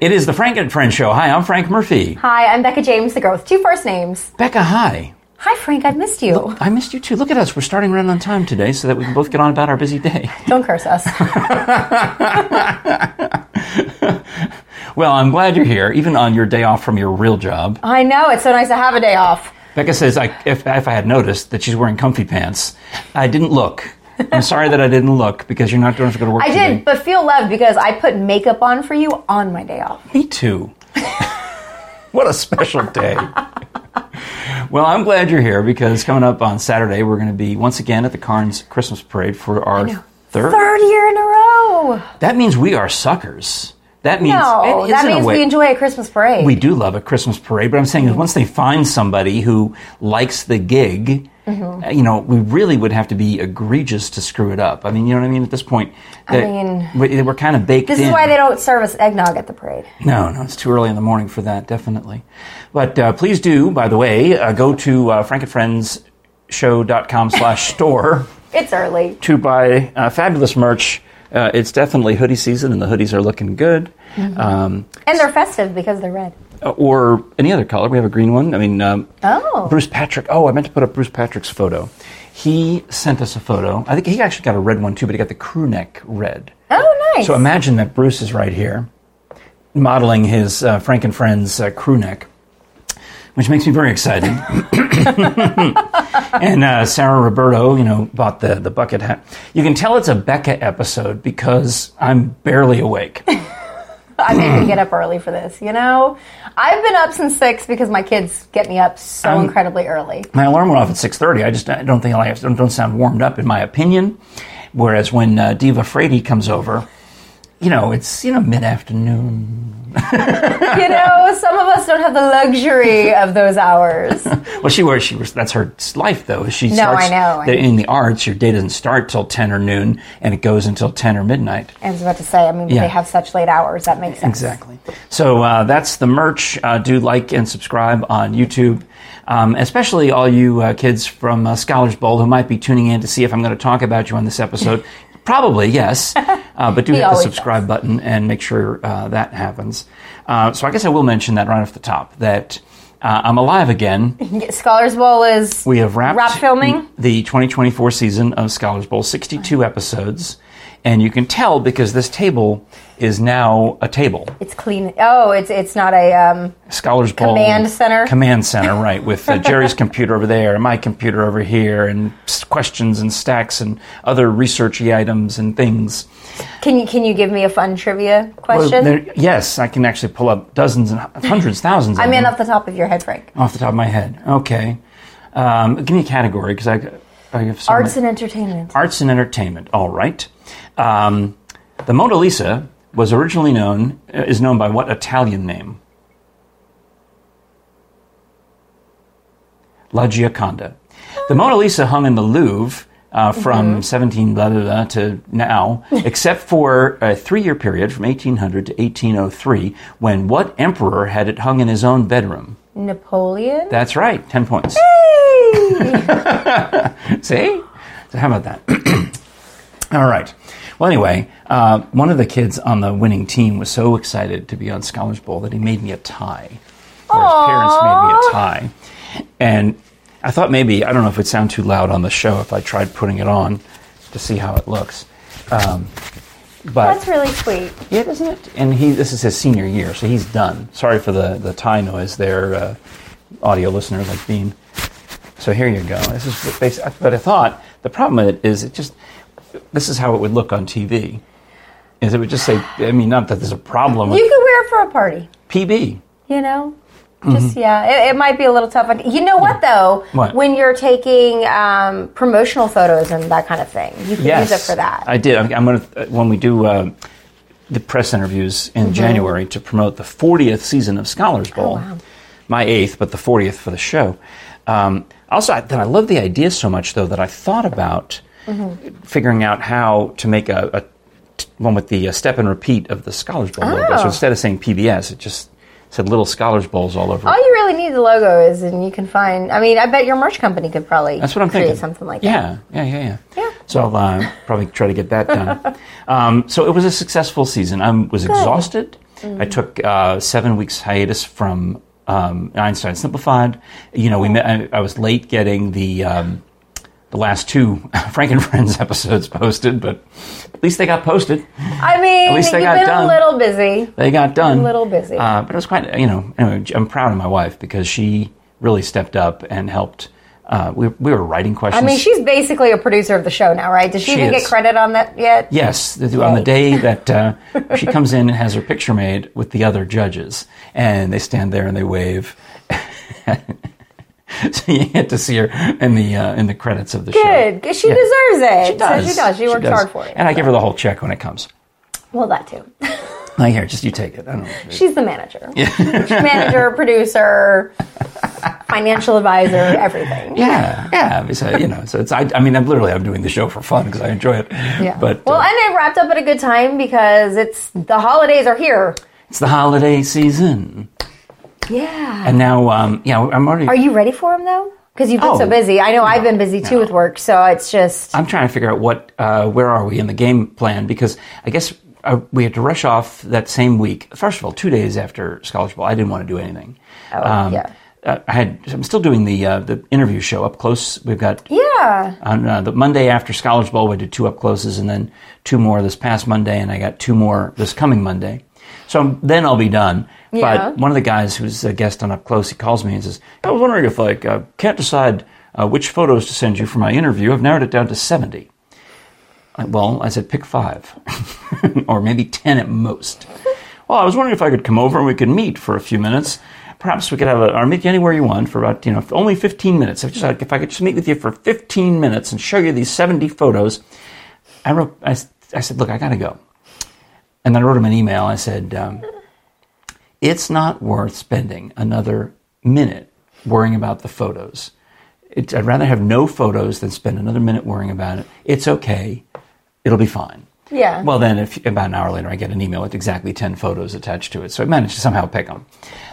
It is the Frank and Friends show. Hi, I'm Frank Murphy. Hi, I'm Becca James, the girl with two first names. Becca, hi. Hi, Frank, I've missed you. I missed you too. Look at us. We're starting right on time today so that we can both get on about our busy day. Don't curse us. Well, I'm glad you're here, even on your day off from your real job. I know, it's so nice to have a day off. Becca says, I, if, if I had noticed that she's wearing comfy pants, I didn't look. I'm sorry that I didn't look because you're not going to go to work I today. did, but feel loved because I put makeup on for you on my day off. Me too. what a special day. well, I'm glad you're here because coming up on Saturday, we're going to be once again at the Karns Christmas Parade for our third. Third year in a row. That means we are suckers. That means No, that means we enjoy a Christmas parade. we do love a Christmas parade, but I'm saying is once they find somebody who likes the gig, Mm-hmm. you know, we really would have to be egregious to screw it up. I mean, you know what I mean? At this point, I mean, we- we're kind of baked this in. is why they don't serve us eggnog at the parade. No, no, it's too early in the morning for that, definitely. But uh, please do, by the way, uh, go to uh, frankandfriendsshow.com slash store It's early. to buy uh, fabulous merch. Uh, it's definitely hoodie season, and the hoodies are looking good. Mm-hmm. Um, And they're festive because they're red. Or any other color. We have a green one. I mean, um, Oh. Bruce Patrick. Oh, I meant to put up Bruce Patrick's photo. He sent us a photo. I think he actually got a red one too, but he got the crew neck red. Oh, nice. So imagine that Bruce is right here, modeling his uh, Frank and Friends uh, crew neck, which makes me very excited. and uh, Sarah Roberto, you know, bought the the bucket hat. You can tell it's a Becca episode because I'm barely awake. I made me get up early for this, you know? I've been up since 6 because my kids get me up so incredibly early. My alarm went off at six thirty. I just I don't think I don't, don't sound warmed up in my opinion. Whereas when uh, Diva Frady comes over, you know, it's you know mid afternoon. you know, some of us don't have the luxury of those hours. Well, she wears she was that's her life though. She No, starts I know, that in the arts. Your day doesn't start till ten or noon, and it goes until ten or midnight. I was about to say, I mean, Yeah. they have such late hours. That makes sense. Exactly. So uh, that's the merch. Uh, do like and subscribe on YouTube, um, especially all you uh, kids from uh, Scholars Bowl who might be tuning in to see if I'm going to talk about you on this episode. Probably yes, uh, but do hit the subscribe button and make sure uh, that happens. Uh, so I guess I will mention that right off the top that uh, I'm alive again. Scholars Bowl is We have wrapped wrap filming. the 2024 season of Scholars Bowl, 62 episodes, and you can tell because this table is now a table. It's clean. Oh, it's it's not a. Um, Scholars Bowl Command center? Command center, right? With uh, Jerry's computer over there, and my computer over here, and questions and stacks and other researchy items and things. can you can you give me a fun trivia Well, question? there- yes, I can actually pull up dozens and hundreds, thousands. Of I mean, off the top of your head, Frank. off the top of my head. Okay, um, give me a category because I, Have so Arts many- and entertainment. Arts and entertainment. All right. Um, the Mona Lisa was originally known uh, is known by what Italian name? La Gioconda. The Mona Lisa hung in the Louvre uh, from 17 blah, blah, blah to now, except for a three-year period from 1800 to 1803, when what emperor had it hung in his own bedroom? Napoleon. That's right. Ten points. See? So how about that? All right. Well, anyway, uh, one of the kids on the winning team was so excited to be on Scholars Bowl that he made me a tie. Or his parents made me a tie. And I thought maybe, I don't know if it would sound too loud on the show if I tried putting it on to see how it looks. Um, but That's really sweet. yeah, isn't it? And he this is his senior year, so he's done. Sorry for the the tie noise there, uh, audio listeners like Bean. So here you go. This is basically, but I thought the problem with it is it just this is how it would look on TV. Is it would just say, I mean, not that there's a problem with You could wear it for a party. PB. You know. Just yeah, it, it might be a little tough. You know what though? Mm-hmm. What? When you're taking um, promotional photos and that kind of thing, you can Yes, use it for that. I did. I'm, I'm going to when we do uh, the press interviews in January to promote the 40th season of Scholars Bowl. wow. My eighth, but the 40th for the show. Um, also, I, then I love the idea so much though that I thought about figuring out how to make a, a t- one with the uh, step and repeat of the Scholars Bowl logo. So Oh. instead of saying PBS, it just said little Scholars Bowls all over. All you really need the logo is, and you can find. I mean, I bet your merch company could probably That's what I'm create thinking. something like yeah, Yeah, yeah, yeah. Yeah. So I'll uh, probably try to get that done. um, so it was a successful season. I was exhausted. I took uh, seven weeks hiatus from um, Einstein Simplified. You know, we met, I, I was late getting the um, the last two Frank and Friends episodes posted, but at least they got posted. I mean, at least they you've got been done. a little busy. They got done. A little busy. Uh, but it was quite, you know, anyway, I'm proud of my wife because she really stepped up and helped. Uh, we, we were writing questions. I mean, she's basically a producer of the show now, right? Does she, She even is. get credit on that yet? Yes, the- on the day that uh, she comes in and has her picture made with the other judges, and they stand there and they wave. so you get to see her in the uh, in the credits of the show. Good. She Yeah. deserves it. She does. So she does. She works does. hard for it. And I give her the whole check when it comes. Well, that too. Like here, just you take it. I don't know. She's the manager. Yeah. manager, producer, financial advisor, everything. Yeah, yeah. So you know, so it's I, I mean, I'm literally I'm doing the show for fun because I enjoy it. Yeah. But well, uh, and it wrapped up at a good time because it's the holidays are here. it's the holiday season, Yeah. and now um, yeah, I'm already. Are you ready for them though? Because you've been so Oh. busy. I know I've been busy too No. with work, so it's just I'm trying to figure out what, uh, where are we in the game plan? Because I guess uh, we had to rush off that same week. First of all, two days after Scholarship Ball, I didn't want to do anything. Oh, yeah. Uh, I had. I'm still doing the uh, the interview show up close. We've got yeah. on uh, the Monday after Scholars Bowl, we did two up closes, and then two more this past Monday, and I got two more this coming Monday. So then I'll be done. Yeah. But one of the guys who's a guest on Up Close, he calls me and says, "I was wondering if like uh, can't decide uh, which photos to send you for my interview. I've narrowed it down to 70. I, well, I said pick five, or maybe ten at most. Well, I was wondering if I could come over and we could meet for a few minutes. Perhaps we could have a, or meet you anywhere you want for about, you know, only 15 minutes. If, just, if I could just meet with you for 15 minutes and show you these 70 photos. I wrote, I said, look, I got to go. And then I wrote him an email. I said, um, it's not worth spending another minute worrying about the photos. It, I'd rather have no photos than spend another minute worrying about it. It's okay. It'll be fine. Yeah. Well, then, if about an hour later, I get an email with exactly 10 photos attached to it. So I managed to somehow pick them.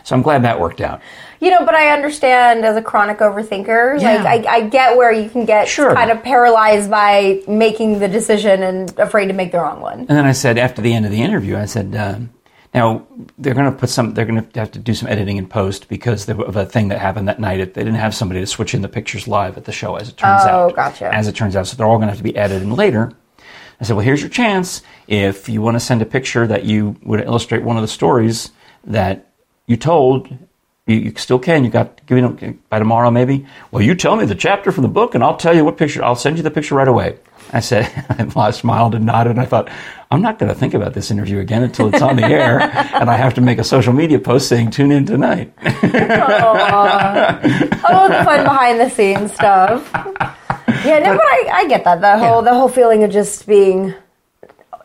So I'm glad that worked out. You know, but I understand as a chronic overthinker, Yeah. like I, I get where you can get Sure. kind of paralyzed by making the decision and afraid to make the wrong one. And then I said, after the end of the interview, I said, um, now they're going to put some, they're going to have to do some editing in post because of a thing that happened that night. They didn't have somebody to switch in the pictures live at the show, as it turns Oh, out. gotcha. As it turns out. So they're all going to have to be edited in later. I said, well, here's your chance. If you want to send a picture that you would illustrate one of the stories that you told, you, you still can. You got give me by tomorrow, maybe. Well, you tell me the chapter from the book, and I'll tell you what picture. I'll send you the picture right away. I said, I smiled and nodded. And I thought, I'm not going to think about this interview again until it's on the air, and I have to make a social media post saying, "Tune in tonight." Oh, the fun behind the scenes stuff. Yeah, no, but I, I get that. The whole Yeah. the whole feeling of just being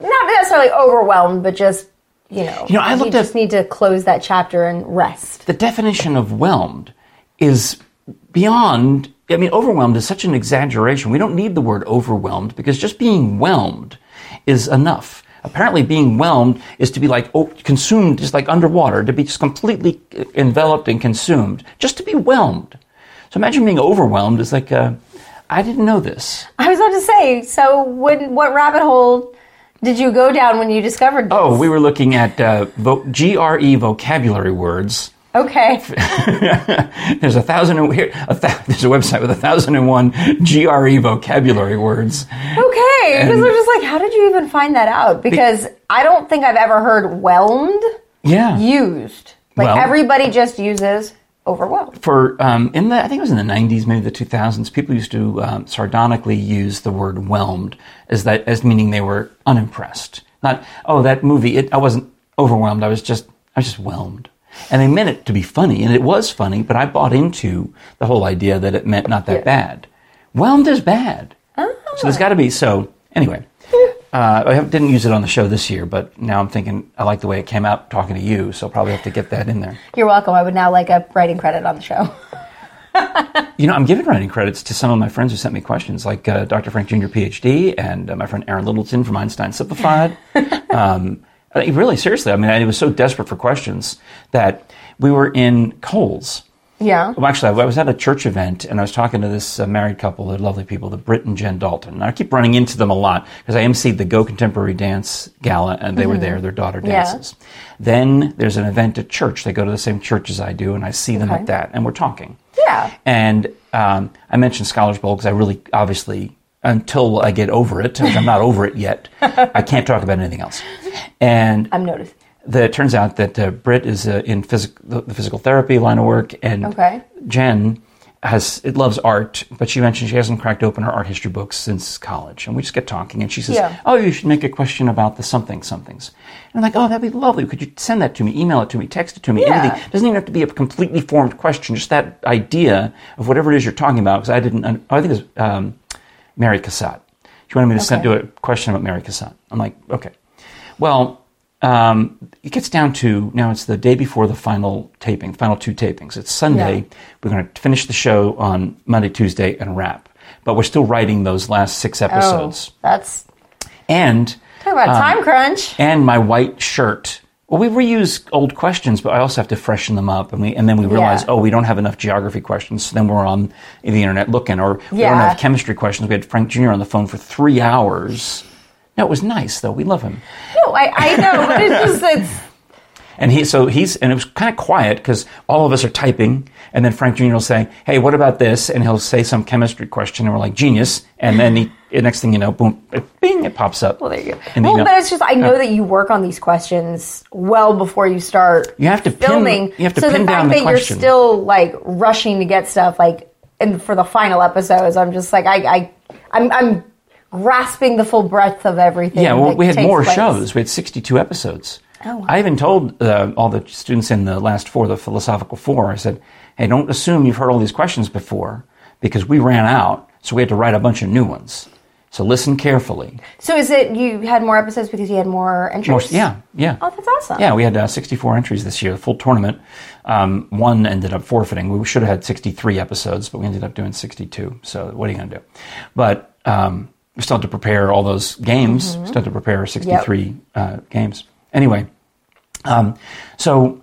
not necessarily overwhelmed, but just you know, You know, I looked at- just need to close that chapter and rest. the definition of whelmed is beyond i mean overwhelmed is such an exaggeration we don't need the word overwhelmed because just being whelmed is enough apparently being whelmed is to be like oh, consumed just like underwater to be just completely enveloped and consumed just to be whelmed so imagine being overwhelmed is like uh, i didn't know this I was about to say. So, when what rabbit hole did you go down when you discovered? This? oh we were looking at uh, vo- gre vocabulary words okay. There's a thousand and here, a th- there's a website with a thousand and one GRE vocabulary words. Okay, because I'm just like, how did you even find that out? Because I don't think I've ever heard whelmed Yeah. used. Like Well- everybody just uses overwhelmed. For um, in the I think it was in the 90s, maybe the 2000s, people used to um, sardonically use the word whelmed as that as meaning they were unimpressed. Not oh that movie. It, I wasn't overwhelmed. I was just I was just whelmed. And they meant it to be funny, and it was funny. But I bought into the whole idea that it meant not that Yeah. bad. Whelmed is bad. So there's got to be so. Anyway, uh, I didn't use it on the show this year, but now I'm thinking I like the way it came out talking to you, so I'll probably have to get that in there. You're welcome. I would now like a writing credit on the show. You know, I'm giving writing credits to some of my friends who sent me questions, like uh, Dr. Frank Jr., PhD, and uh, my friend Aaron Littleton from Einstein Simplified. um, really, seriously, I mean, I was so desperate for questions that we were in Kohl's Yeah. Well, actually, I was at a church event and I was talking to this uh, married couple, the lovely people, the Britt and Jen Dalton. And I keep running into them a lot because I emceed the Go Contemporary Dance Gala and they were there. Their daughter Mm-hmm. Yeah. dances. Then there's an event at church. They go to the same church as I do, and I see them Okay. at that, and we're talking. Yeah. And um, I mentioned Scholars Bowl because I really, obviously, until I get over it, I'm not over it yet, I can't talk about anything else. And I'm noticing. The, it turns out that uh, Britt is uh, in physic- the, the physical therapy line of work, and Okay. Jen has it loves art, but she mentioned she hasn't cracked open her art history books since college. And we just get talking, and she says, Yeah. "Oh, you should make a question about the something somethings." And I'm like, "Oh, that'd be lovely. Could you send that to me? Email it to me, text it to me. Yeah. Anything. Doesn't even have to be a completely formed question. Just that idea of whatever it is you're talking about." Because I didn't. un- I think it was um, Mary Cassatt. She wanted me to send Okay. do a question about Mary Cassatt. I'm like, okay. Well, um, it gets down to now it's the day before the final taping, final two tapings. It's Sunday. Yeah. We're going to finish the show on Monday, Tuesday, and wrap. But we're still writing those last six episodes. Oh, that's And talk about Um, time crunch. and my white shirt. Well, we reuse old questions, but I also have to freshen them up, and we and then we realize, Yeah. oh, we don't have enough geography questions. So then we're on the internet looking, or we don't have chemistry questions. We had Frank Jr. on the phone for three hours. No, it was nice though. We love him. I, I know, but it's just it's And he, so he's, and it was kind of quiet because all of us are typing, and then Frank Jr. will say, "Hey, what about this?" And he'll say some chemistry question, and we're like, "Genius!" And then he, the next thing you know, boom, bing, it pops up. well, there you go. And well, you know- but it's just I know uh, that you work on these questions well before you start. You have to pin- filming. you have to so pin the fact down the that question. you're still like rushing to get stuff like, and for the final episodes, I'm just like I, I I'm, I'm grasping the full breadth of everything. Yeah, well, we had more place. shows. We had 62 episodes. Oh, wow. I even told uh, all the students in the last four, the philosophical four, I said, hey, don't assume you've heard all these questions before because we ran out, so we had to write a bunch of new ones. So listen carefully. So is it you had more episodes because you had more entries? More, yeah, yeah. Oh, that's awesome. Yeah, we had uh, 64 entries this year, the full tournament. Um, one ended up forfeiting. We should have had 63 episodes, but we ended up doing 62. So what are you going to do? But um, we still had to prepare all those games. Still had to prepare 63 uh, games. Anyway, um, so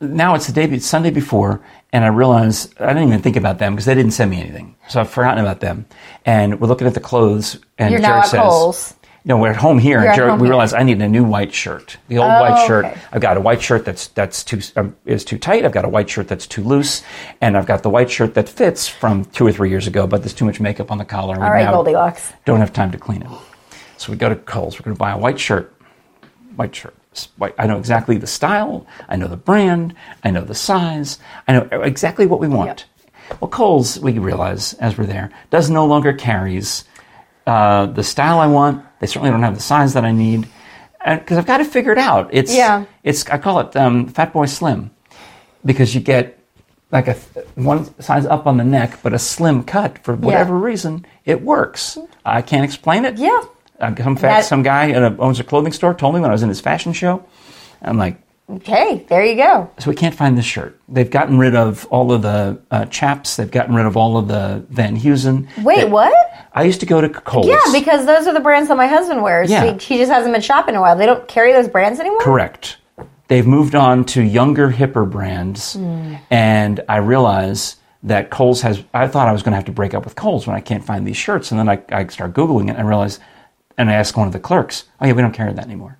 now it's the day, it's Sunday before, and I realize I didn't even think about them because they didn't send me anything. So I've forgotten about them. And we're looking at the clothes, and You're Jared says, Kohl's. No, we're at home here, You're and Jared, we here. realize I need a new white shirt. The old Oh, white shirt, okay. I've got a white shirt that's that's too um, is too tight. I've got a white shirt that's too loose, and I've got the white shirt that fits from two or three years ago, but there's too much makeup on the collar. and we All right, Goldilocks. Don't have time to clean it. So we go to Kohl's. We're going to buy a white shirt. White shirt. White. I know exactly the style. I know the brand. I know the size. I know exactly what we want. Well, Kohl's, we realize as we're there, does no longer carries uh, the style I want. They certainly don't have the size that I need because I've got to figure it out. It's Yeah. It's I call it um, Fat Boy Slim because you get like a th- one size up on the neck, but a slim cut for whatever reason. It works. I can't explain it. Yeah. Uh, some fat, That- some guy at a, owns a clothing store told me when I was in his fashion show. I'm like, Okay, there you go. so we can't find this shirt. They've gotten rid of all of the uh, chaps. They've gotten rid of all of the Van Heusen. Wait, They- what? I used to go to Kohl's. Yeah, because those are the brands that my husband wears. Yeah. He, he just hasn't been shopping in a while. They don't carry those brands anymore. Correct. They've moved on to younger, hipper brands, Hmm. and I realize that Kohl's has. I thought I was going to have to break up with Kohl's when I can't find these shirts, and then I, I start googling it and I realize, and I ask one of the clerks, "Oh yeah, we don't carry that anymore."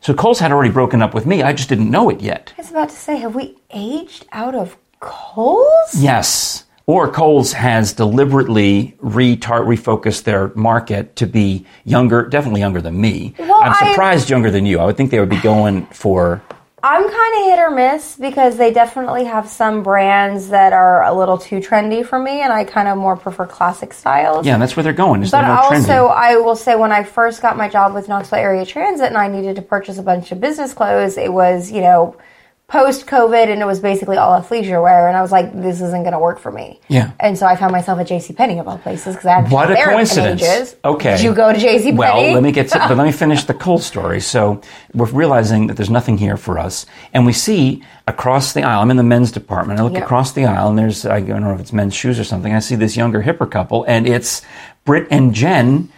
So Kohl's had already broken up with me. I just didn't know it yet. I was about to say, have we aged out of Kohl's? Yes. Or Kohl's has deliberately retar- refocused their market to be younger, definitely younger than me. Well, I'm I- surprised younger than you. I would think they would be going for I'm kind of hit or miss because they definitely have some brands that are a little too trendy for me, and I kind of more prefer classic styles. yeah, that's where they're going. Is But they're also, trendy. I will say when I first got my job with Knoxville Area Transit and I needed to purchase a bunch of business clothes, it was, you know, post COVID and it was basically all athleisure wear. And I was like, this isn't going to work for me. Yeah. And so I found myself at JCPenney of all places because I had What a coincidence. Ages. Okay. Did you go to JCPenney? Well, let me get to, but let me finish the cold story. So we're realizing that there's nothing here for us, and we see across the aisle. I'm in the men's department. I look Yep. across the aisle, and there's I don't know if it's men's shoes or something. I see this younger hipper couple, and it's Britt and Jen.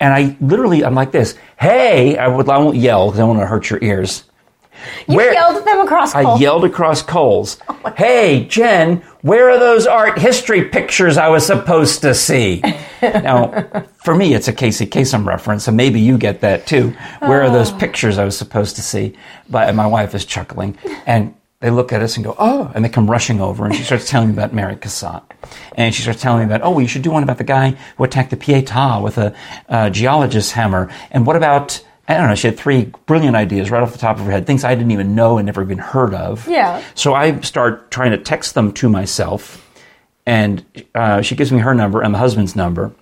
And I literally, I'm like this. Hey, I would, I won't yell because I don't want to hurt your ears. You Where- yelled at them across I yelled across Kohl's. Oh hey, Jen, where are those art history pictures I was supposed to see? now, for me, it's a Casey Kasem reference, so maybe you get that too. Where are those pictures I was supposed to see? But my wife is chuckling, and they look at us and go, "Oh!" And they come rushing over, and she starts telling me about Mary Cassatt, and she starts telling me about, "Oh, well, you should do one about the guy who attacked the Pietà with a uh, geologist's hammer, and what about?" I don't know. She had three brilliant ideas right off the top of her head, things I didn't even know and never even heard of. Yeah. So I start trying to text them to myself, and uh, she gives me her number and the husband's number.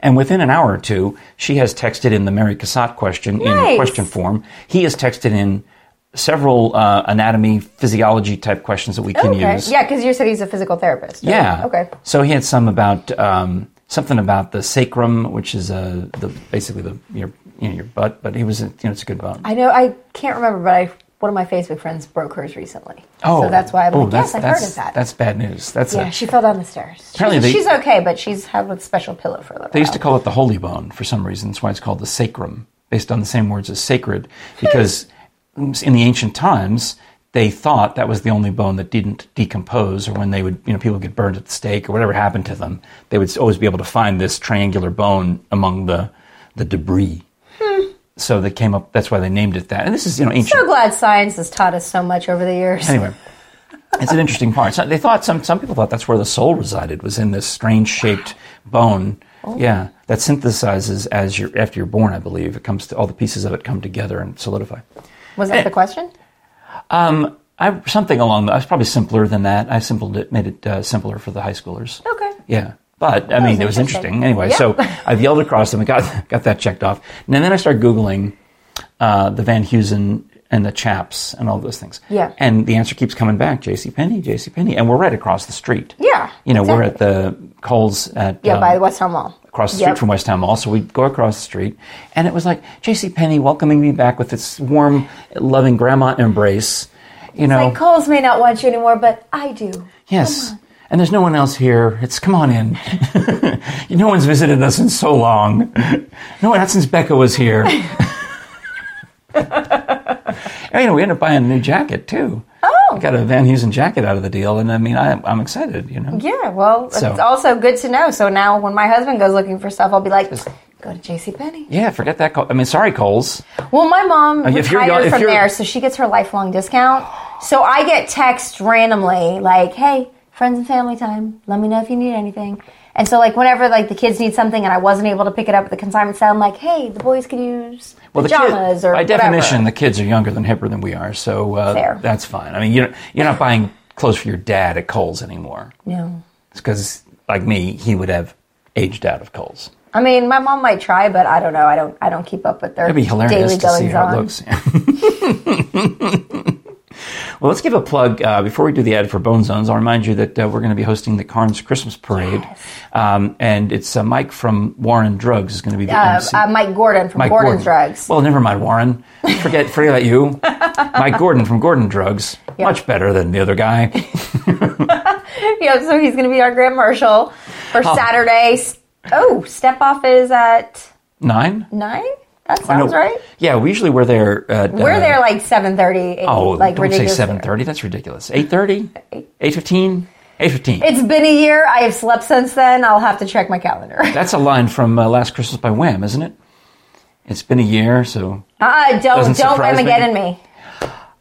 And within an hour or two, she has texted in the Mary Cassatt question in question form. He has texted in several uh, anatomy, physiology type questions that we can okay. use. Yeah, because you said he's a physical therapist. right? Yeah. Okay. So he had some about um, something about the sacrum, which is uh, the basically the your you know, your butt, but he was you know it's a good bone. I know. I can't remember, but I one of my Facebook friends broke hers recently. Oh, so that's why I'm oh, like, that's, yes, I've heard of that. That's bad news. That's yeah, a, she fell down the stairs. Apparently she's, they- she's okay, but she's had a special pillow for a little. They used to call it the holy bone for some reason. That's why it's called the sacrum, based on the same words as sacred, because hmm. in the ancient times they thought that was the only bone that didn't decompose, or when they would, you know, people get burned at the stake or whatever happened to them, they would always be able to find this triangular bone among the the debris. So they came up. That's why they named it that. And this is, you know, ancient. So glad science has taught us so much over the years. Anyway, it's an interesting part. So they thought some some people thought that's where the soul resided was in this strange shaped bone. Oh. Yeah, that synthesizes as you're after you're born. I believe it comes to all the pieces of it come together and solidify. Was that the question? Um, I something along. The, I was probably simpler than that. I simpled it, made it uh, simpler for the high schoolers. Okay. Yeah. But I mean, it was interesting. Anyway, Yeah. so I've yelled across them and got got that checked off. And then I started googling uh, the Van Heusen and the Chaps and all those things. Yeah. And the answer keeps coming back: J.C. Penney, J.C. Penney, and we're right across the street. Yeah, You know, we're at the Kohl's at Yeah, um, by the West Town Mall. across the Yep. street from West Town Mall. So we go across the street, and it was like J.C. Penney welcoming me back with its warm, loving grandma embrace. You know, Like Kohl's may not want you anymore, but I do. Yes. And there's no one else here. It's come on in. no one's visited us in so long. No not since Becca was here. You know, we ended up buying a new jacket too. Oh. I got a Van Heusen jacket out of the deal, and I mean, I, I'm excited. You know, Yeah, well, So- it's also good to know. So now when my husband goes looking for stuff, I'll be like, go to JCPenney. yeah. Forget that. Col- I mean, sorry, Kohl's. Well, my mom Uh, if you're retired if from you're- there, so she gets her lifelong discount. So I get texts randomly like, "Hey, friends and family time. Let me know if you need anything." And so, like, whenever like the kids need something and I wasn't able to pick it up at the consignment sale, I'm like, "Hey, the boys could use Well, the kid, pajamas or by whatever." definition, the kids are younger than hipper than we are, so uh, that's fine. I mean, you're you're not buying clothes for your dad at Kohl's anymore. no. It's because, like me, he would have aged out of Kohl's. I mean, my mom might try, but I don't know. I don't. I don't keep up with their It'd be hilarious daily to see how on. it looks. well, let's give a plug uh, before we do the ad for Bone Zones. I'll remind you that uh, we're going to be hosting the Karns Christmas Parade, um, and it's uh, Mike from Warren Drugs is going to be the Uh, MC. uh, Mike Gordon from Mike Gordon's Drugs. Well, never mind, Warren. Forget, forget about you. Mike Gordon from Gordon Drugs. Yeah. Much better than the other guy. yeah, so he's going to be our grand marshal for Oh. Saturday. Oh, step off is at Nine? nine. That sounds right. Yeah, we usually we're there. At, We're uh, there like seven thirty. Oh, like don't say seven thirty. That's ridiculous. Eight thirty. Eight fifteen. Eight fifteen. It's been a year. I have slept since then. I'll have to check my calendar. That's a line from uh, Last Christmas by Wham, isn't it? It's been a year, so. Uh, don't don't. Whamageddon me.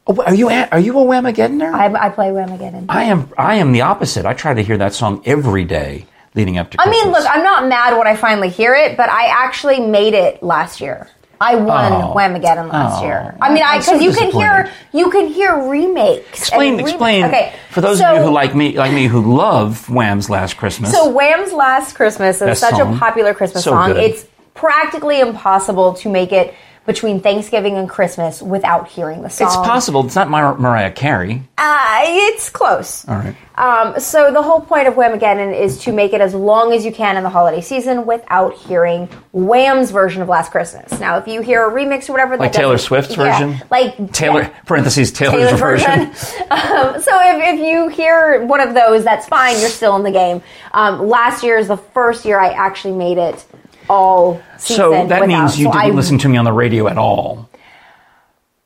Oh, are you a, are you a Whamageddon I, I play Whamageddon. I am. I am the opposite. I try to hear that song every day leading up to. I mean, look, I'm not mad when I finally hear it, but I actually made it last year. I won Oh. Whamageddon last Oh. year. I mean, I I'm so because you can hear you can hear remakes. explain. and re- explain. Okay, For those so, of you who like me, like me, who love Wham's Last Christmas. So Wham's Last Christmas is Best such song. a popular Christmas So song. good. It's practically impossible to make it between Thanksgiving and Christmas without hearing the song. it's possible. It's not Mar- Mariah Carey. Uh, it's close. All right. Um, so the whole point of Whamageddon is to make it as long as you can in the holiday season without hearing Wham's version of Last Christmas. Now, if you hear a remix or whatever, Like Taylor Swift's yeah, version? like Taylor yeah, parentheses Taylor's, Taylor's version. version. um, so if, if you hear one of those, that's fine. You're still in the game. Um, last year is the first year I actually made it all. So that without. means you So didn't I listen to me on the radio at all.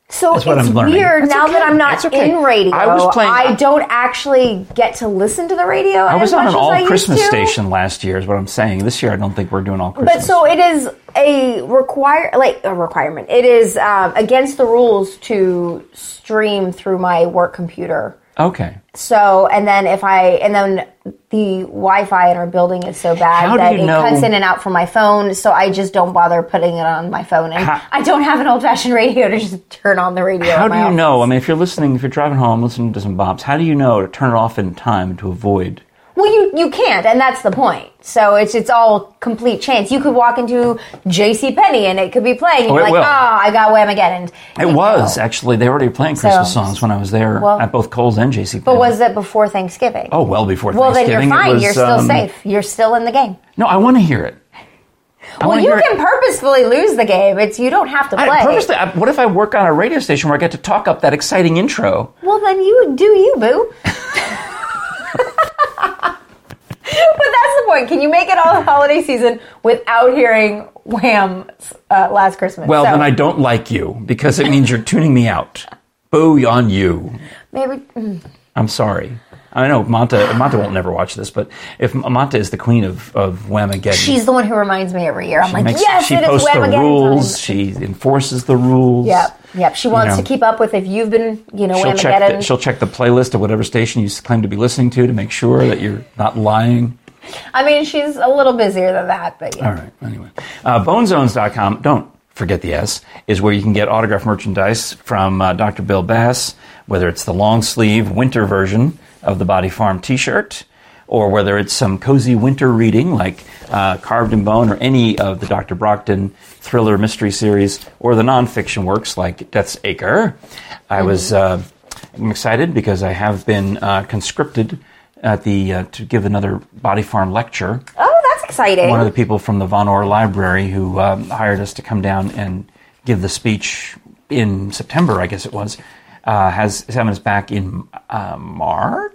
So That's what it's I'm learning. weird That's now okay. that I'm not okay. in radio. I was playing- I don't actually get to listen to the radio. I was as on an all Christmas station last year, is what I'm saying. This year, I don't think we're doing all Christmas. But so it is a require like a requirement. It is um, against the rules to stream through my work computer. okay. So and then if I and then the Wi-Fi in our building is so bad that it know- cuts in and out from my phone. So I just don't bother putting it on my phone, and How- I don't have an old-fashioned radio to just turn on the radio. How do you office. know? I mean, if you're listening, if you're driving home, listening to some bops, how do you know to turn it off in time to avoid? Well, you you can't, and that's the point. So it's it's all complete chance. You could walk into J.C. Penney and it could be playing, and Oh, you're it like, will. "Oh, I got Whamageddon." It was actually they were already playing Christmas songs when I was there Well- at both Kohl's and JC. But was it before Thanksgiving? oh well before Thanksgiving. well, then you're fine. was, you're still um, safe. You're still in the game. No, I want to hear it. I Well, you can it. purposefully lose the game. It's you don't have to play. I, purposely, I, what if I work on a radio station where I get to talk up that exciting intro? Well, then you do you, boo. but that's the point. Can you make it all the holiday season without hearing Wham uh, Last Christmas? Well, So, then I don't like you because it means you're tuning me out. Boo on you. maybe. mm. I'm sorry. I know Monta. Monta won't never watch this, but if Monta is the queen of of Whamageddon, She's the one who reminds me every year. I'm like, makes- yes, she it is posts the rules. time. She enforces the rules. Yep, yep. She wants know. to keep up with if you've been, you know, She'll check, the, she'll check the playlist of whatever station you claim to be listening to to make sure that you're not lying. I mean, she's a little busier than that, but yeah. All right. Anyway, uh, bonezones.com. Don't forget the S is where you can get autograph merchandise from uh, Dr. Bill Bass, whether it's the long sleeve winter version of the Body Farm T-shirt, or whether it's some cozy winter reading like uh, Carved in Bone or any of the Dr. Brockton thriller mystery series, or the nonfiction works like Death's Acre. I was uh, I'm excited because I have been uh, conscripted at the uh, to give another Body Farm lecture Oh, that's exciting. one of the people from the Vonore Library who um, hired us to come down and give the speech in September, I guess it was, uh, has us back in uh, March.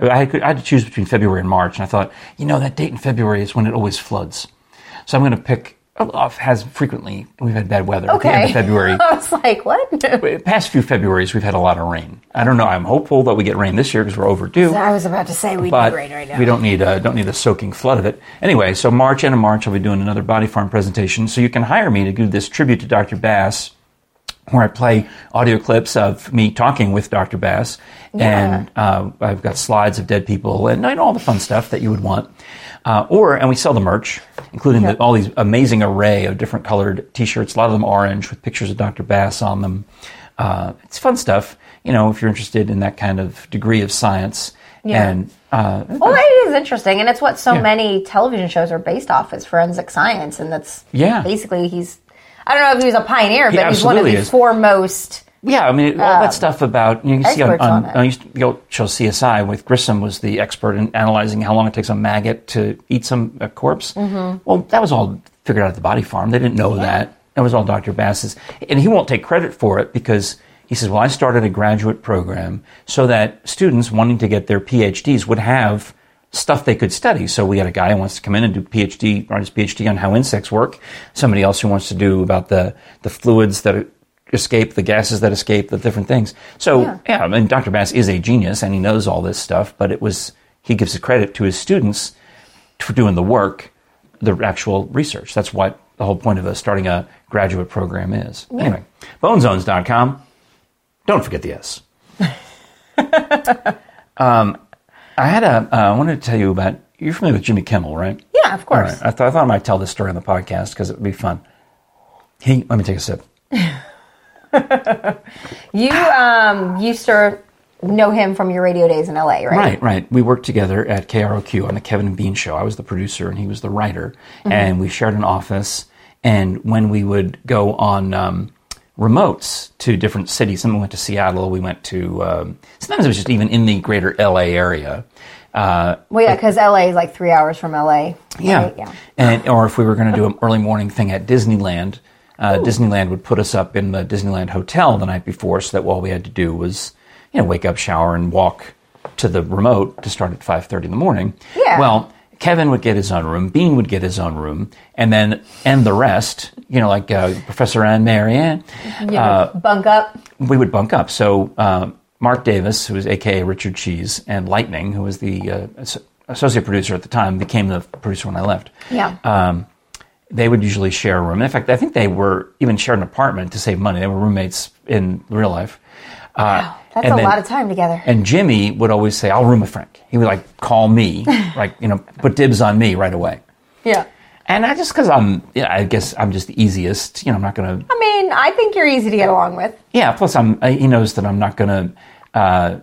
I had, I had to choose between February and March, and I thought, you know, that date in February is when it always floods. So I'm going to pick. oh, Has frequently we've had bad weather at the end of February. I was like, what? Past few Februarys, we've had a lot of rain. I don't know. I'm hopeful that we get rain this year because we're overdue I was about to say we need rain right now. we don't need uh, don't need the soaking flood of it. Anyway, so March end of March, I'll be doing another Body Farm presentation. So you can hire me to do this tribute to Dr. Bass, where I play audio clips of me talking with Dr. Bass, and uh, I've got slides of dead people and, and all the fun stuff that you would want. Uh, or and we sell the merch, including the, all these amazing array of different colored T-shirts. A lot of them orange with pictures of Dr. Bass on them. Uh, it's fun stuff, you know, if you're interested in that kind of degree of science. Yeah. And uh, Well, it is interesting, and it's what so Yeah. many television shows are based off is forensic science, and that's Yeah. basically he's. I don't know if he was a pioneer, He but he's one of the is. foremost. Yeah, I mean, all that stuff about you, know, you see on, Um, on, on. I used to go show CSI with Grissom was the expert in analyzing how long it takes a maggot to eat some a corpse. Mm-hmm. Well, that was all figured out at the body farm. They didn't know that. That was all Dr. Bass's, and he won't take credit for it because he says, "Well, I started a graduate program so that students wanting to get their PhDs would have." Stuff they could study. So we had a guy who wants to come in and do PhD, write his PhD on how insects work. Somebody else who wants to do about the, the fluids that escape, the gases that escape, the different things. So Yeah. yeah. I mean, Dr. Bass is a genius and he knows all this stuff, but it was, he gives the credit to his students for doing the work, the actual research. That's what the whole point of a, starting a graduate program is. Anyway, bonezones.com. Don't forget the S. um, I had a, uh, I wanted to tell you about, you're familiar with Jimmy Kimmel, right? Yeah, of course. right. I, thought I thought I might tell this story on the podcast because it would be fun. Hey, let me take a sip. You um, used to know him from your radio days in LA, right? Right, right. We worked together at KROQ on the Kevin and Bean show. I was the producer and he was the writer, and we shared an office. And when we would go on um, remotes to different cities, some we went to Seattle, we went to um, sometimes it was just even in the greater LA area. Uh, Well, yeah, because LA is like three hours from LA. yeah. right? yeah. And or if we were going to do an early morning thing at Disneyland, uh, Disneyland would put us up in the Disneyland hotel the night before, so that all we had to do was, you know, wake up, shower, and walk to the remote to start at five thirty in the morning. Yeah. Well, Kevin would get his own room, Bean would get his own room, and then and the rest, you know, like uh, Professor and Mary Ann, know, bunk up. we would bunk up. So uh, Mark Davis, who was AKA Richard Cheese, and Lightning, who was the uh, associate producer at the time, became the producer when I left. Yeah. Um, they would usually share a room. In fact, I think they were even shared an apartment to save money. They were roommates in real life. Uh, That's and a then- lot of time together. And Jimmy would always say, "I'll room with Frank." He would like call me, like you know, put dibs on me right away. Yeah. And I just because I'm, yeah, I guess I'm just the easiest. You know, I'm not gonna. I mean, I think you're easy to get along with. Yeah. Plus, I'm. uh, He knows that I'm not gonna. Uh,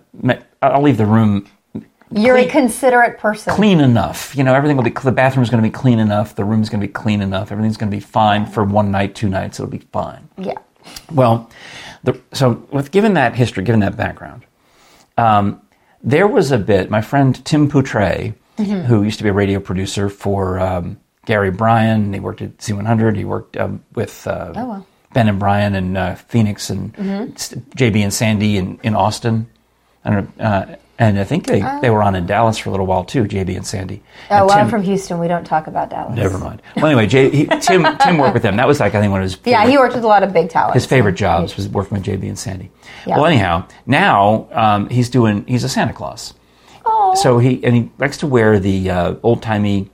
I'll leave the room You're a considerate person. clean enough. You know, everything will be. The bathroom's going to be clean enough. The room's going to be clean enough. Everything's going to be fine for one night, two nights. It'll be fine. Yeah. Well, the, so with given that history, given that background, um, there was a bit. My friend Tim Poutre, Mm-hmm. who used to be a radio producer for um, Gary Bryan, he worked at C100. He worked um, with uh, Oh, wow. Mm-hmm. Ben and Brian and uh, Phoenix and s- JB and Sandy in, in Austin. I don't know, uh, and I think they, they were on in Dallas for a little while too. JB and Sandy. Oh, And well, I'm from Houston. We don't talk about Dallas. Never mind. Well, anyway, J, he, Tim Tim worked with them. That was like I think one of his Yeah, favorite- he worked with a lot of big talent. his favorite jobs was working with JB and Sandy. Yeah. Well, anyhow, now um, he's doing he's a Santa Claus. Oh. So he and he likes to wear the uh, old timey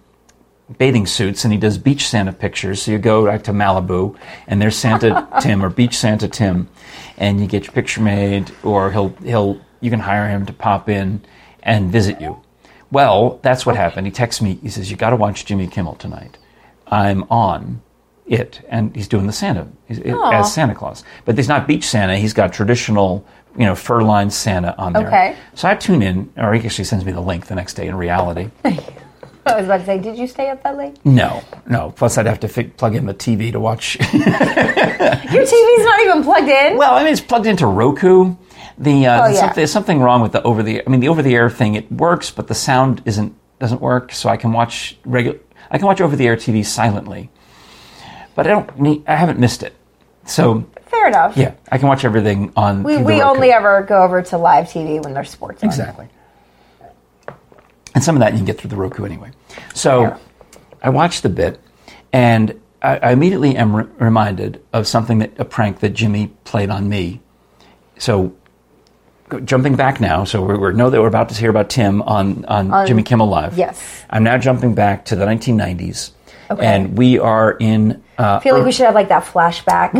bathing suits, and he does beach Santa pictures. So you go back to Malibu, and there's Santa Tim or Beach Santa Tim, and you get your picture made, or he'll he'll you can hire him to pop in and visit you. Well, that's what happened. He texts me. He says, "You got to watch Jimmy Kimmel tonight. I'm on it, and he's doing the Santa he's, as Santa Claus. But he's not beach Santa. He's got traditional, you know, fur-lined Santa on there. Okay. So I tune in, or he actually sends me the link the next day. In reality, I was about to say, did you stay up that late? no, no. Plus, I'd have to fi- plug in the TV to watch. Your TV's not even plugged in. well, I mean, it's plugged into Roku. The uh, Oh, there's yeah. something, there's something wrong with the over the. I mean, the over the air thing it works, but the sound isn't doesn't work. So I can watch regular. I can watch over the air TV silently, but I don't need. I haven't missed it. So Fair enough. yeah, I can watch everything on. We, we only ever go over to live TV when there's sports on. Exactly. And some of that you can get through the Roku anyway. So. I watched the bit, and I, I immediately am re- reminded of something that a prank that Jimmy played on me. So jumping back now, so we we know that we're about to hear about Tim on, on, Jimmy Kimmel Live. yes. I'm now jumping back to the 1990s, Okay. and we are in. Uh, I feel like we should have like that flashback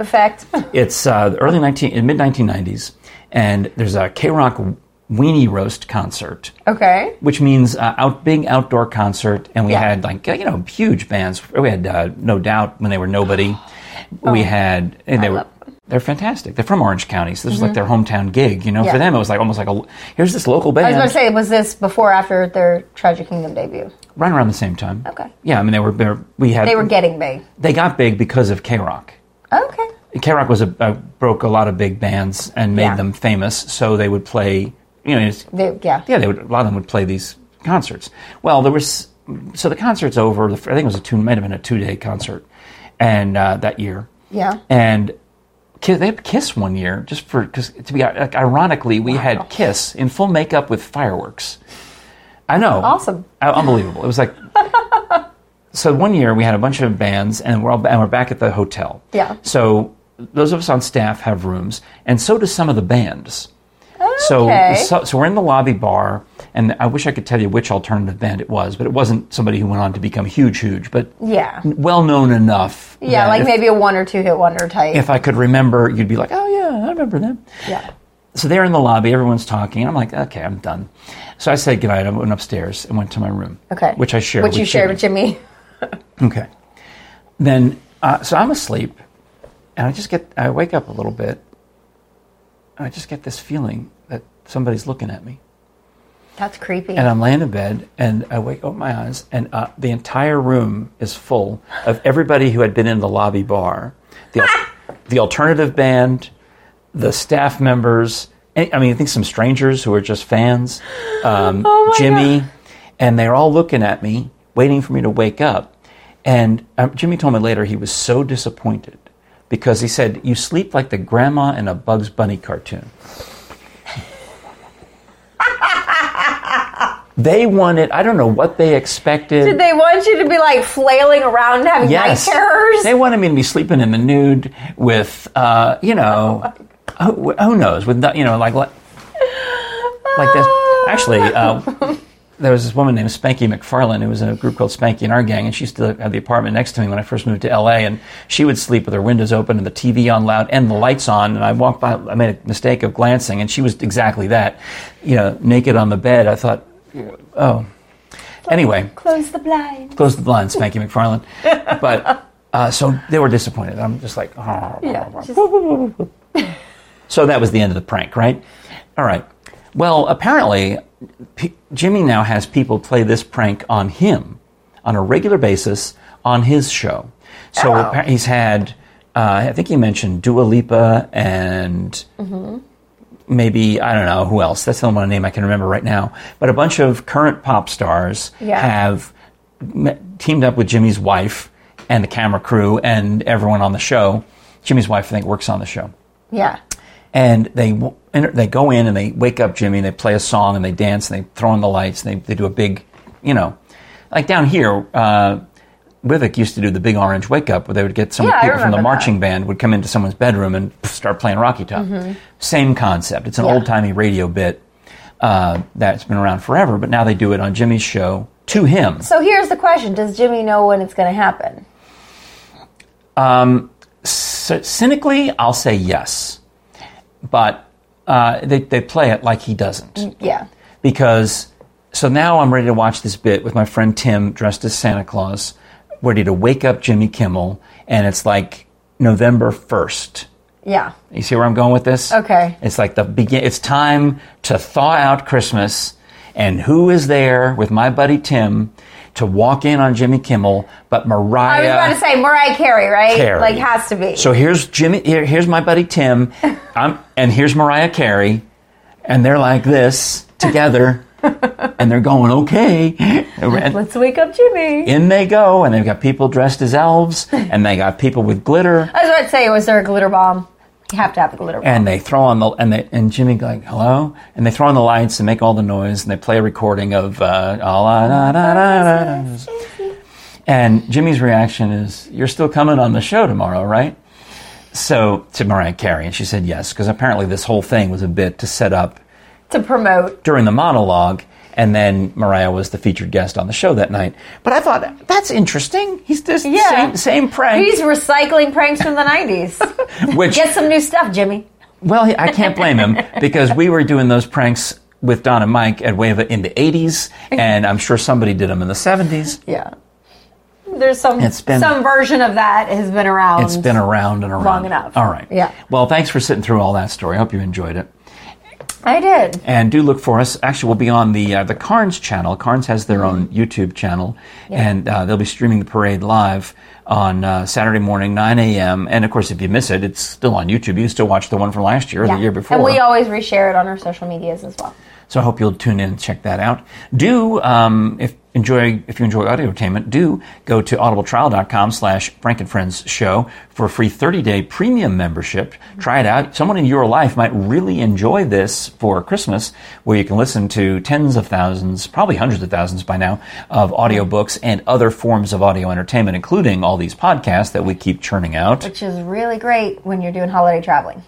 effect. It's uh, the early 19, mid 1990s, and there's a KROQ weenie roast concert. Okay. which means uh, out big outdoor concert, and we Yeah. had like you know huge bands. We had uh, No Doubt when they were nobody. we had and they Oh, I were they're fantastic. They're from Orange County, so this was like their hometown gig. You know, Mm-hmm. Yeah. for them it was like almost like a here's this local band. I was going to say, was this before or after their Tragic Kingdom debut? right around the same time. Okay. Yeah, I mean they were, they were we had They were getting big. they got big because of KROQ. Okay. KROQ was a, a broke a lot of big bands and made Yeah. them famous, so they would play. You know, They, yeah. yeah, they would. A lot of them would play these concerts. Well, there was so the concert's over. the- I think it was a two, might have been a two day concert, and uh, that year, Yeah. and they had Kiss one year just for because to be like, ironically we had Kiss in full makeup with fireworks. I know, Awesome. Uh, unbelievable. It was like. So one year we had a bunch of bands, and we're all and we're back at the hotel. Yeah. So those of us on staff have rooms, and so do some of the bands. So, Okay. so, so we're in the lobby bar, and I wish I could tell you which alternative band it was, but it wasn't somebody who went on to become huge, huge, but Yeah. well known enough. Yeah, like if, maybe a one or two hit wonder type. if I could remember, you'd be like, oh yeah, I remember them. yeah. So they're in the lobby, everyone's talking, and I'm like, okay, I'm done. So I said goodnight. I went upstairs and went to my room. Okay. Which I shared. Which with you shared with Jimmy. Okay. Then, uh, so I'm asleep, and I just get, I wake up a little bit, and I just get this feeling that somebody's looking at me. That's creepy. And I'm laying in bed, and I wake up my eyes, and uh, the entire room is full of everybody who had been in the lobby bar, the, the alternative band, the staff members. and- I mean, I think some strangers who are just fans, um, Oh my Jimmy, and they're all looking at me, waiting for me to wake up. And um, Jimmy told me later he was so disappointed because he said, "You sleep like the grandma in a Bugs Bunny cartoon." They wanted, I don't know what they expected. Did they want you to be like flailing around and having yes. night terrors? They wanted me to be sleeping in the nude with, uh, you know, who, who knows, with, you know, like, like like this. Actually, uh, there was this woman named Spanky McFarland who was in a group called Spanky and our gang, and she used to at the apartment next to me when I first moved to LA. And she would sleep with her windows open and the TV on loud and the lights on. And I walked by, I made a mistake of glancing, and she was exactly that, you know, naked on the bed. I thought, oh. Anyway, Close the blinds. close the blinds, Spanky McFarland. But uh, so they were disappointed. I'm just like, oh. Yeah. Just, So that was the end of the prank, right? All right. Well, apparently, P- Jimmy now has people play this prank on him on a regular basis on his show. So Oh. he's had, uh, I think he mentioned Dua Lipa and Mm-hmm. Maybe, I don't know who else. That's the only one name I can remember right now. But a bunch of current pop stars Yeah. have teamed up with Jimmy's wife and the camera crew and everyone on the show. Jimmy's wife, I think, works on the show yeah. and they they go in and they wake up Jimmy and they play a song and they dance and they throw on the lights and they, they do a big, you know, like down here, uh, WIVK used to do the big orange wake up where they would get some Yeah, people from the marching band would come into someone's bedroom and start playing Rocky Top. Same concept. It's an Mm-hmm. Yeah. old timey radio bit uh, that's been around forever, but now they do it on Jimmy's show to him. So here's the question: Does Jimmy know when it's going to happen? C- cynically, I'll say yes, but uh, they they play it like he doesn't. Yeah. because so now I'm ready to watch this bit with my friend Tim dressed as Santa Claus, ready to wake up Jimmy Kimmel, and it's like November first. Yeah. You see where I'm going with this? Okay. It's like the begin. It's time to thaw out Christmas, and who is there with my buddy Tim to walk in on Jimmy Kimmel? But Mariah. I was about to say Mariah Carey, right? Carey. Like has to be. So here's Jimmy. Here, here's my buddy Tim, I'm, and here's Mariah Carey, and they're like this together, and they're going okay. And Let's wake up Jimmy. in they go, and they've got people dressed as elves, and they got people with glitter, I was about to say, was there a glitter bomb? You have to have a glitter bomb. and they throw on the and they and Jimmy like hello, and they throw on the lights and make all the noise, and they play a recording of uh, all la, da, da, da, da. And Jimmy's reaction is, "You're still coming on the show tomorrow, right?" So to Mariah Carey, and she said yes, because apparently this whole thing was a bit to set up to promote. during the monologue, and then Mariah was the featured guest on the show that night. But I thought that's interesting. He's just Yeah. same same prank, He's recycling pranks from the 90s. which Get some new stuff, Jimmy. well, I can't blame him because we were doing those pranks with Don and Mike at WAVA in the '80s, and I'm sure somebody did them in the '70s. Yeah. There's some It's been- some version of that has been around. It's been around and around Long enough. All right. Yeah. Well, thanks for sitting through all that story. I hope you enjoyed it. I did. And do look for us. Actually, we'll be on the uh, the Karns channel. Karns has their own YouTube channel, and uh, they'll be streaming the parade live on uh, Saturday morning, 9 a.m. And of course, if you miss it, it's still on YouTube. You can still watch the one from last year or Yeah. the year before. And we always reshare it on our social medias as well. So I hope you'll tune in and check that out. Do um, if enjoy if you enjoy audio entertainment, do go to audibletrial.com slash Frank and Friends show for a free 30 day premium membership. Try it out. Someone in your life might really enjoy this for Christmas, where you can listen to tens of thousands, probably hundreds of thousands by now, of audiobooks and other forms of audio entertainment, including all these podcasts that we keep churning out. Which is really great when you're doing holiday traveling.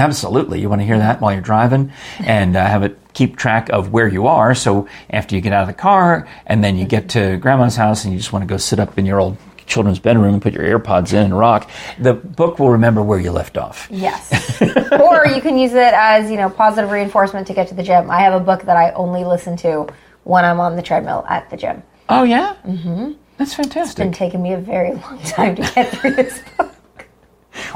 Absolutely. You want to hear that while you're driving and uh, have it keep track of where you are. So after you get out of the car and then you get to grandma's house and you just want to go sit up in your old children's bedroom and put your AirPods in and rock, the book will remember where you left off. Yes. or you can use it as, you know, positive reinforcement to get to the gym. I have a book that I only listen to when I'm on the treadmill at the gym. Oh, yeah? Mm-hmm. That's fantastic. It's been taking me a very long time to get through this book.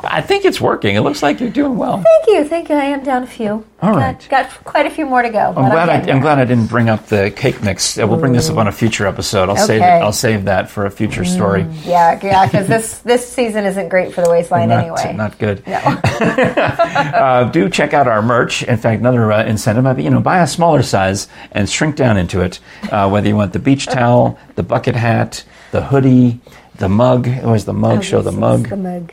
I think it's working. It looks like you're doing well. Thank you, thank you. I am down a few. All got, right. Got quite a few more to go. I'm glad I, I'm glad I didn't bring up the cake mix. Uh, We'll bring this up on a future episode. I'll save it, I'll save that for a future story. Yeah, yeah, because this this season isn't great for the waistline Not, anyway. not good. no. uh, do check out our merch. In fact, another uh, incentive might be, you know, buy a smaller size and shrink down into it. Uh, whether you want the beach towel, the bucket hat, the hoodie, the mug. Always the mug. Show the mug. The mug.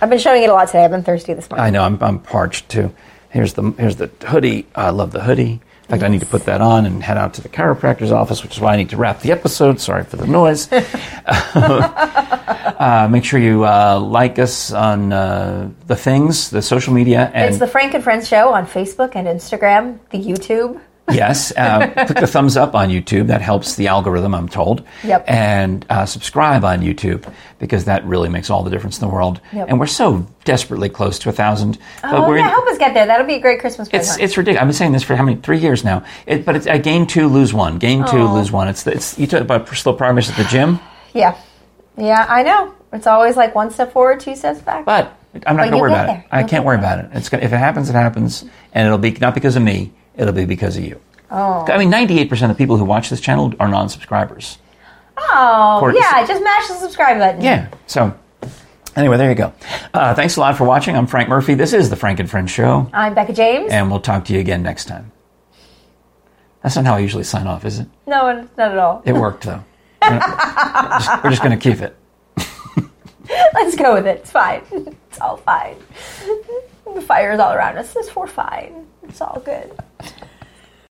I've been showing it a lot today. I've been thirsty this morning. I know. I'm, I'm parched too. Here's the here's the hoodie. I love the hoodie. In fact, I need to put that on and head out to the chiropractor's office, which is why I need to wrap the episode. Sorry for the noise. uh, make sure you uh, like us on uh, the things, the social media, and It's the Frank and Friends show on Facebook and Instagram, the YouTube. Yes, uh, click the thumbs up on YouTube. That helps the algorithm, I'm told. Yep. And uh, subscribe on YouTube because that really makes all the difference in the world. Yep. And we're so desperately close to a thousand. But Oh, we're yeah, help us get there. That'll be a great Christmas It's present. it's ridiculous. I've been saying this for how many three years now. It, but it's I gain two, lose one. Gain two, Oh. lose one. It's the, it's you talk about slow progress at the gym, yeah. Yeah, I know. It's always like one step forward, two steps back. but I'm not going to worry about it. there. I You'll can't worry there. about it. It's gonna, if it happens, it happens, and it'll be not because of me. It'll be because of you. oh. I mean, 98 percent of people who watch this channel are non-subscribers. Oh, Court- yeah, just mash the subscribe button. Yeah. So anyway, there you go. Uh, thanks a lot for watching. I'm Frank Murphy. This is the Frank and Friends Show, I'm Becca James. and we'll talk to you again next time. That's not how I usually sign off, is it? no, not at all. It worked though. We're just, we're just going to keep it. Let's go with it. It's fine. It's all fine. The fire is all around us. It's for fine. It's all good.